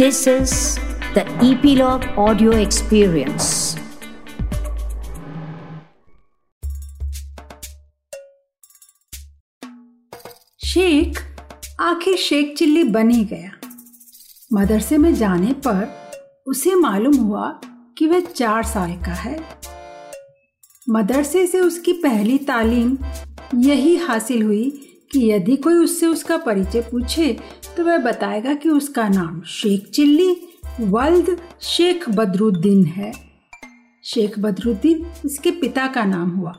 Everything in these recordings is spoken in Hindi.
This is the Epilogue Audio Experience. Sheikh, आखिर शेख चिल्ली बन ही गया मदरसे में जाने पर उसे मालूम हुआ कि वह चार साल का है मदरसे से उसकी पहली तालीम यही हासिल हुई कि यदि कोई उससे उसका परिचय पूछे तो वह बताएगा कि उसका नाम शेख चिल्ली, वल्द शेख बदरुद्दीन है। शेख बदरुद्दीन उसके पिता का नाम हुआ।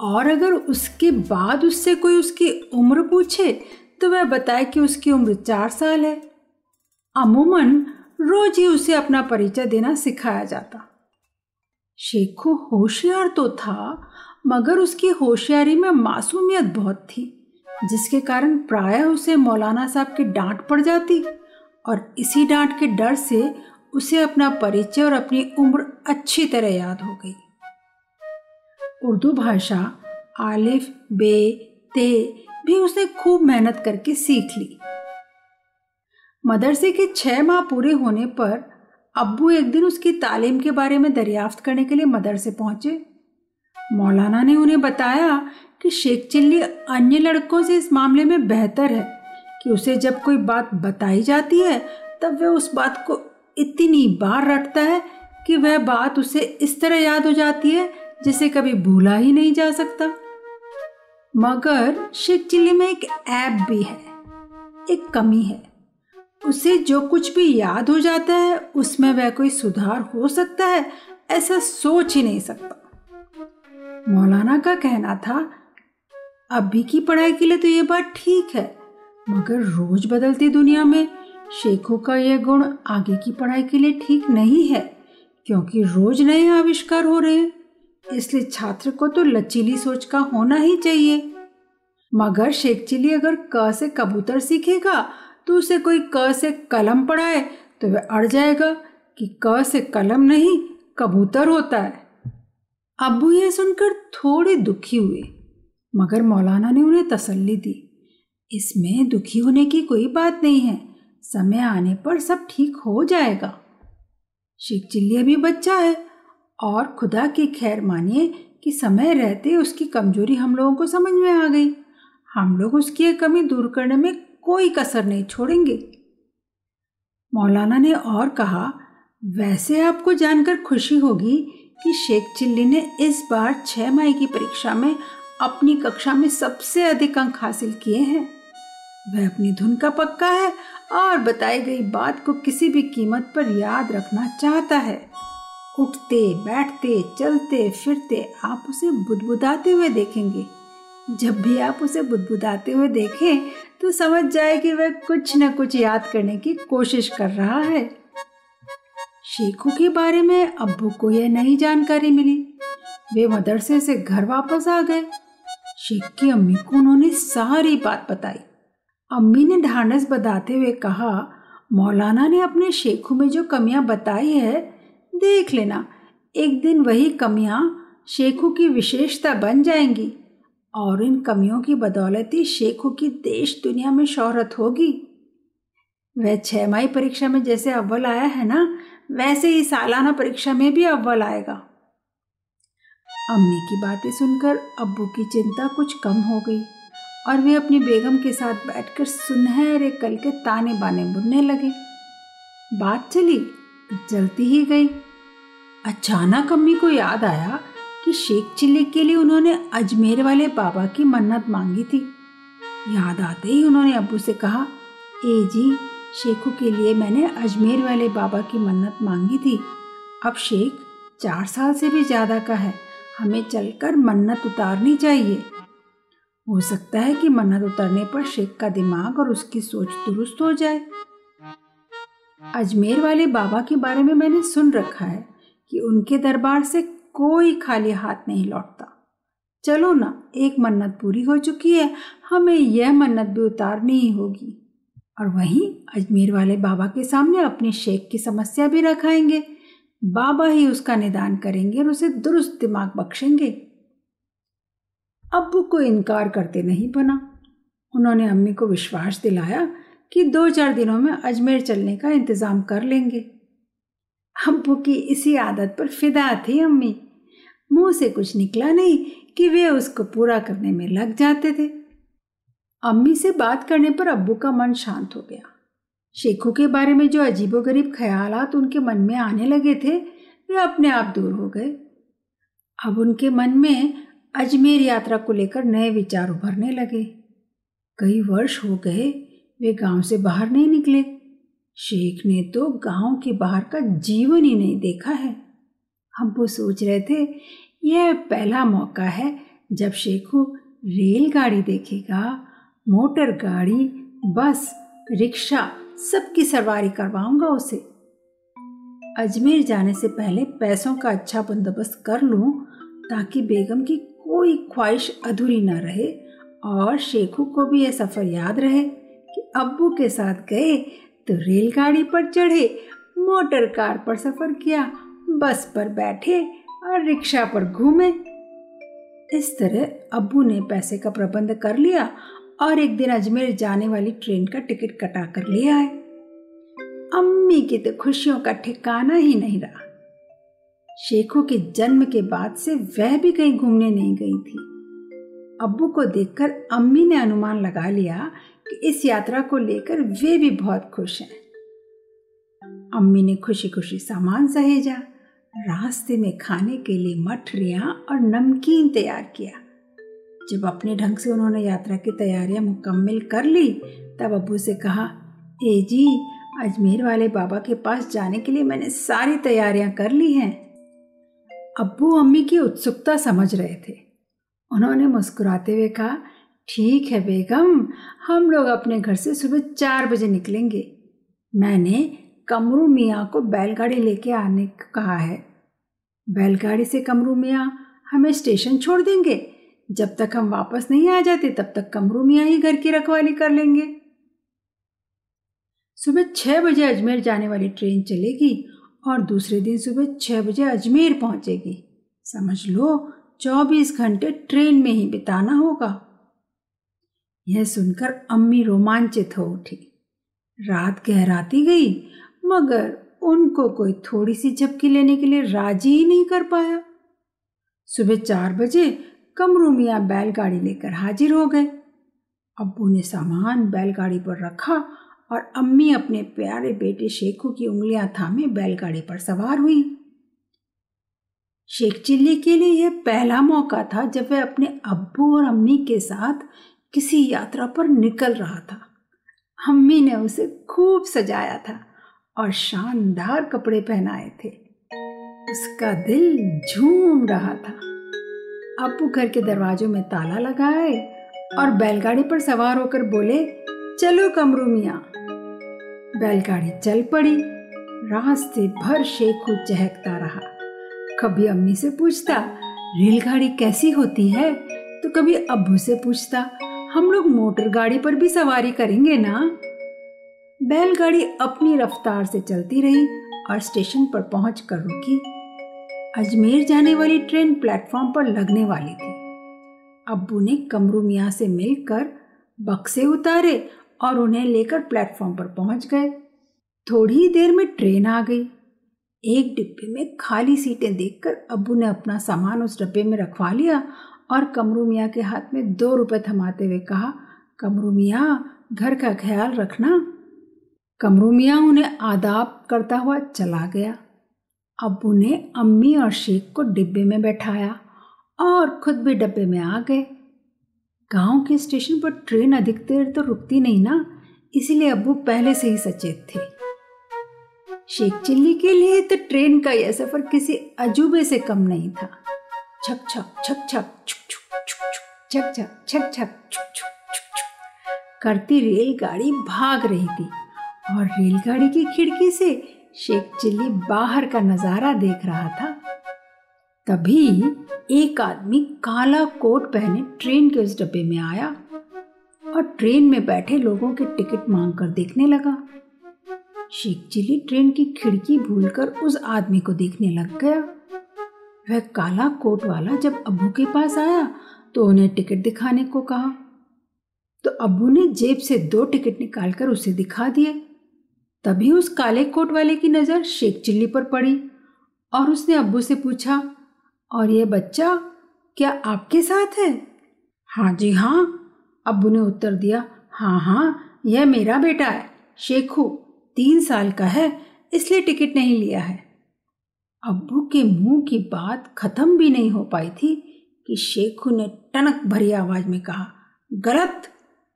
और अगर उसके बाद उससे कोई उसकी उम्र पूछे तो वह बताए कि उसकी उम्र चार साल है। अमूमन रोज ही उसे अपना परिचय देना सिखाया जाता। शेखो होशियार तो था मगर उसकी होशियारी में मासूमियत बहुत थी, जिसके कारण प्रायः उसे मौलाना साहब की डांट पड़ जाती और इसी डांट के डर से उसे अपना परिचय और अपनी उम्र अच्छी तरह याद हो गई। उर्दू भाषा, आलिफ, बे, ते भी उसने खूब मेहनत करके सीख ली। मदरसे के छह माह पूरे होने पर अब्बू एक दिन उसकी तालीम के बारे में दरियाफ्त करने के लिए मदरसे पहुँचे। मौलाना ने उन्हें बताया कि शेख चिल्ली अन्य लड़कों से इस मामले में बेहतर है कि उसे जब कोई बात बताई जाती है, तब वह उस बात को इतनी बार रटता है कि वह बात उसे इस तरह याद हो जाती है, जिसे कभी भूला ही नहीं जा सकता। मगर शेख चिल्ली में एक ऐप भी है, एक कमी है। उसे जो कुछ भी याद हो जाता है, उसमें वह कोई सुधार हो सकता है, ऐसा सोच ही नहीं सकता। मौलाना का कहना था, अभी की पढ़ाई के लिए तो ये बात ठीक है, मगर रोज बदलती दुनिया में शेखों का यह गुण आगे की पढ़ाई के लिए ठीक नहीं है, क्योंकि रोज नए आविष्कार हो रहे हैं। इसलिए छात्र को तो लचीली सोच का होना ही चाहिए। मगर शेख चिली अगर क से कबूतर सीखेगा तो उसे कोई क से कलम पढ़ाए तो वह अड़ जाएगा कि क से कलम नहीं, कबूतर होता है। अब्बू यह सुनकर थोड़े दुखी हुए, मगर मौलाना ने उन्हें तसल्ली दी। इसमें दुखी होने की कोई बात नहीं है, समय आने पर सब ठीक हो जाएगा। शेख चिल्ली अभी बच्चा है और खुदा की खैर मानिए कि समय रहते उसकी कमज़ोरी हम लोगों को समझ में आ गई। हम लोग उसकी कमी दूर करने में कोई कसर नहीं छोड़ेंगे। मौलाना ने और कहा, वैसे आपको जानकर खुशी होगी कि शेख चिल्ली ने इस बार छह माह की परीक्षा में अपनी कक्षा में सबसे अधिक अंक हासिल किए हैं। वह अपनी धुन का पक्का है और बताई गई बात को किसी भी कीमत पर याद रखना चाहता है। उठते, बैठते, चलते, फिरते आप उसे बुदबुदाते हुए देखेंगे। जब भी आप उसे बुदबुदाते हुए देखें तो समझ जाए कि वह कुछ न कुछ याद करने की कोशिश कर रहा है। शेखू के बारे में अब्बू को यह नई जानकारी मिली। वे मदरसे से घर वापस आ गए। शेख की अम्मी को उन्होंने सारी बात बताई। अम्मी ने ढांढस बताते हुए कहा, मौलाना ने अपने शेखू में जो कमियाँ बताई है, देख लेना। एक दिन वही कमियाँ शेखू की विशेषता बन जाएँगी और इन कमियों की बदौलत ही शेखू की देश दुनिया में शोहरत होगी। वह छह माही परीक्षा में जैसे अव्वल आया है ना वैसे ही सालाना परीक्षा में भी अव्वल आएगा। अम्मी की बातें सुनकर अब्बू की चिंता कुछ कम हो गई और वे अपनी बेगम के साथ बैठकर सुनहरे कल के ताने बाने बुनने लगे। बात चली जलती ही गई। अचानक अम्मी को याद आया कि शेख चिल्ली के लिए उन्होंने अजमेर वाले बाबा की मन्नत मांगी थी। याद आते ही उन्होंने अब्बू से कहा, ए जी शेखू के लिए मैंने अजमेर वाले बाबा की मन्नत मांगी थी। अब शेख चार साल से भी ज़्यादा का है, हमें चलकर मन्नत उतारनी चाहिए। हो सकता है कि मन्नत उतरने पर शेख का दिमाग और उसकी सोच दुरुस्त हो जाए। अजमेर वाले बाबा के बारे में मैंने सुन रखा है कि उनके दरबार से कोई खाली हाथ नहीं लौटता। चलो ना, एक मन्नत पूरी हो चुकी है, हमें यह मन्नत भी उतारनी ही होगी। और वहीं अजमेर वाले बाबा के सामने अपने शेख की समस्या भी रखाएँगे। बाबा ही उसका निदान करेंगे और उसे दुरुस्त दिमाग बख्शेंगे। अब्बू को इनकार करते नहीं बना। उन्होंने अम्मी को विश्वास दिलाया कि दो चार दिनों में अजमेर चलने का इंतज़ाम कर लेंगे। अब्बू की इसी आदत पर फिदा थी अम्मी। मुँह से कुछ निकला नहीं कि वे उसको पूरा करने में लग जाते थे। अम्मी से बात करने पर अब्बू का मन शांत हो गया। शेखू के बारे में जो अजीबोगरीब ख्यालात उनके मन में आने लगे थे, वे अपने आप दूर हो गए। अब उनके मन में अजमेर यात्रा को लेकर नए विचार उभरने लगे। कई वर्ष हो गए, वे गाँव से बाहर नहीं निकले। शेख ने तो गाँव के बाहर का जीवन ही नहीं देखा है। हम वो सोच रहे थे, यह पहला मौका है जब शेखू रेलगाड़ी देखेगा मोटर गाड़ी, बस, रिक्शा सबकी सवारी करवाऊँगा उसे। अजमेर जाने से पहले पैसों का अच्छा बंदोबस्त कर लूँ, ताकि बेगम की कोई ख्वाहिश अधूरी ना रहे और शेखू को भी यह सफ़र याद रहे कि अब्बू के साथ गए तो रेलगाड़ी पर चढ़े, मोटर कार पर सफ़र किया, बस पर बैठे और रिक्शा पर घूमे। इस तरह अब्बू ने पैसे का प्रबंध कर लिया और एक दिन अजमेर जाने वाली ट्रेन का टिकट कटा कर ले आए। अम्मी की तो खुशियों का ठिकाना ही नहीं रहा। शेखों के जन्म के बाद से वह भी कहीं घूमने नहीं गई थी। अब्बू को देखकर अम्मी ने अनुमान लगा लिया कि इस यात्रा को लेकर वे भी बहुत खुश हैं। अम्मी ने खुशी खुशी सामान सहेजा, रास्ते में खाने के लिए मठरियाँ और नमकीन तैयार किया। जब अपने ढंग से उन्होंने यात्रा की तैयारियाँ मुकम्मल कर ली, तब अबू से कहा, ए जी अजमेर वाले बाबा के पास जाने के लिए मैंने सारी तैयारियाँ कर ली हैं। अब्बू अम्मी की उत्सुकता समझ रहे थे। उन्होंने मुस्कुराते हुए कहा, ठीक है बेगम, हम लोग अपने घर से सुबह चार बजे निकलेंगे। मैंने कमरू मियाँ को बैलगाड़ी लेके आने कहा है। बैलगाड़ी से कमरू मियाँ हमें स्टेशन छोड़ देंगे। जब तक हम वापस नहीं आ जाते, तब तक कमरू मियाँ ही घर की रखवाली कर लेंगे। सुबह छः बजे अजमेर जाने वाली ट्रेन चलेगी और दूसरे दिन सुबह छः बजे अजमेर पहुंचेगी। समझ लो, चौबीस घंटे ट्रेन में ही बिताना होगा। यह सुनकर अम्मी रोमांचित हो उठी। रात गहराती गई, मगर उनको कोई थोड़ी सी झपकी लेने के लिए राज़ी ही नहीं कर पाया। सुबह चार बजे कमरू मियाँ बैलगाड़ी लेकर हाजिर हो गए। अब्बू ने सामान बैलगाड़ी पर रखा और अम्मी अपने प्यारे बेटे शेखू की उंगलियाँ थामे बैलगाड़ी पर सवार हुई। शेख चिल्ली के लिए यह पहला मौका था जब वह अपने अब्बू और अम्मी के साथ किसी यात्रा पर निकल रहा था। अम्मी ने उसे खूब सजाया था और शानदार कपड़े पहनाए थे। उसका दिल झूम रहा था। अब्बू घर के दरवाजों में ताला लगाए और बैलगाड़ी पर सवार होकर बोले, चलो कमरू मिया। बैलगाड़ी चल पड़ी। रास्ते भर शेखू चहकता रहा। कभी अम्मी से पूछता, रेलगाड़ी कैसी होती है? तो कभी अबू से पूछता, हम लोग मोटर गाड़ी पर भी सवारी करेंगे ना? बैलगाड़ी अपनी रफ्तार से चलती रही और स्टेशन पर पहुँच कर रुकी। अजमेर जाने वाली ट्रेन प्लेटफॉर्म पर लगने वाली थी। अब्बू ने कमरू मियाँ से मिलकर बक्से उतारे और उन्हें लेकर प्लेटफॉर्म पर पहुँच गए। थोड़ी ही देर में ट्रेन आ गई। एक डिब्बे में खाली सीटें देखकर अब्बू ने अपना सामान उस डिब्बे में रखवा लिया और कमरू मियाँ के हाथ में दो रुपए थमाते हुए कहा, कमरू मियाँ, घर का ख्याल रखना। कमरू मियाँ उन्हें आदाब करता हुआ चला गया। अब्बू ने अम्मी और शेख को डिब्बे में बैठाया और खुद भी डब्बे में आ गए। गाँव के स्टेशन पर ट्रेन अधिक देर तो रुकती नहीं ना, इसीलिए अब्बू पहले से ही सचेत थे। शेख चिल्ली के लिए तो ट्रेन का यह सफ़र किसी अजूबे से कम नहीं था। छक छक छक छक छुक छुक छुक, छक छक छक छक, छुक छुक छुक छुक करती रेलगाड़ी भाग रही थी और रेलगाड़ी की खिड़की से शेख चिल्ली बाहर का नज़ारा देख रहा था। तभी एक आदमी काला कोट पहने ट्रेन के उस डब्बे में आया और ट्रेन में बैठे लोगों के टिकट मांग कर देखने लगा। शेख चिल्ली ट्रेन की खिड़की भूलकर उस आदमी को देखने लग गया। वह काला कोट वाला जब अबू के पास आया तो उन्हें टिकट दिखाने को कहा। तो अबू ने जेब से दो टिकट निकालकर उसे दिखा दिए। तभी उस काले कोट वाले की नज़र शेख चिल्ली पर पड़ी और उसने अब्बू से पूछा, और ये बच्चा क्या आपके साथ है? हाँ जी हाँ अब्बू ने उत्तर दिया। हाँ हाँ यह मेरा बेटा है। शेखू तीन साल का है, इसलिए टिकट नहीं लिया है। अब्बू के मुँह की बात खत्म भी नहीं हो पाई थी कि शेखू ने टनक भरी आवाज़ में कहा, गलत,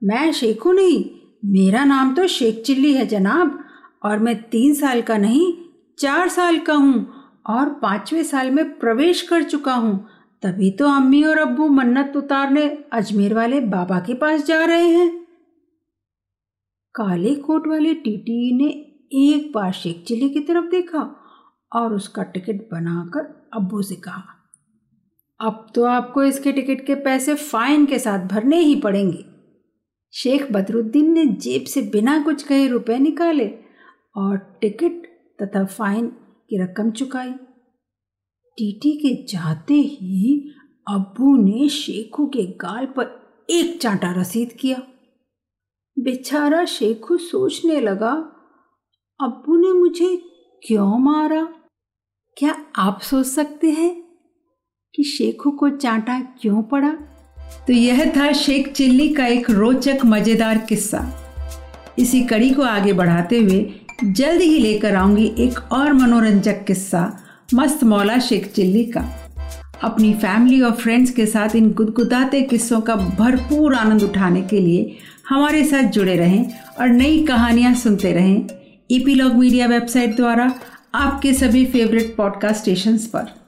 मैं शेखू नहीं, मेरा नाम तो शेख चिल्ली है जनाब। और मैं तीन साल का नहीं, चार साल का हूँ और पाँचवें साल में प्रवेश कर चुका हूँ। तभी तो अम्मी और अब्बू मन्नत उतारने अजमेर वाले बाबा के पास जा रहे हैं। काले कोट वाले टीटी ने एक बार शेख चिल्ली की तरफ़ देखा और उसका टिकट बनाकर अब्बू से कहा, अब तो आपको इसके टिकट के पैसे फाइन के साथ भरने ही पड़ेंगे। शेख बदरुद्दीन ने जेब से बिना कुछ कहे रुपए निकाले और टिकट तथा फाइन की रकम चुकाई। टीटी के जाते ही अब्बू ने शेखू के गाल पर एक चांटा रसीद किया। बेचारा शेखू सोचने लगा, अब्बू ने मुझे क्यों मारा? क्या आप सोच सकते हैं कि शेखू को चांटा क्यों पड़ा? तो यह था शेख चिल्ली का एक रोचक, मज़ेदार किस्सा। इसी कड़ी को आगे बढ़ाते हुए जल्द ही लेकर आऊँगी एक और मनोरंजक किस्सा, मस्त मौला शेख चिल्ली का। अपनी फैमिली और फ्रेंड्स के साथ इन गुदगुदाते किस्सों का भरपूर आनंद उठाने के लिए हमारे साथ जुड़े रहें और नई कहानियाँ सुनते रहें। ईपीलॉग मीडिया वेबसाइट द्वारा आपके सभी फेवरेट पॉडकास्ट स्टेशंस पर।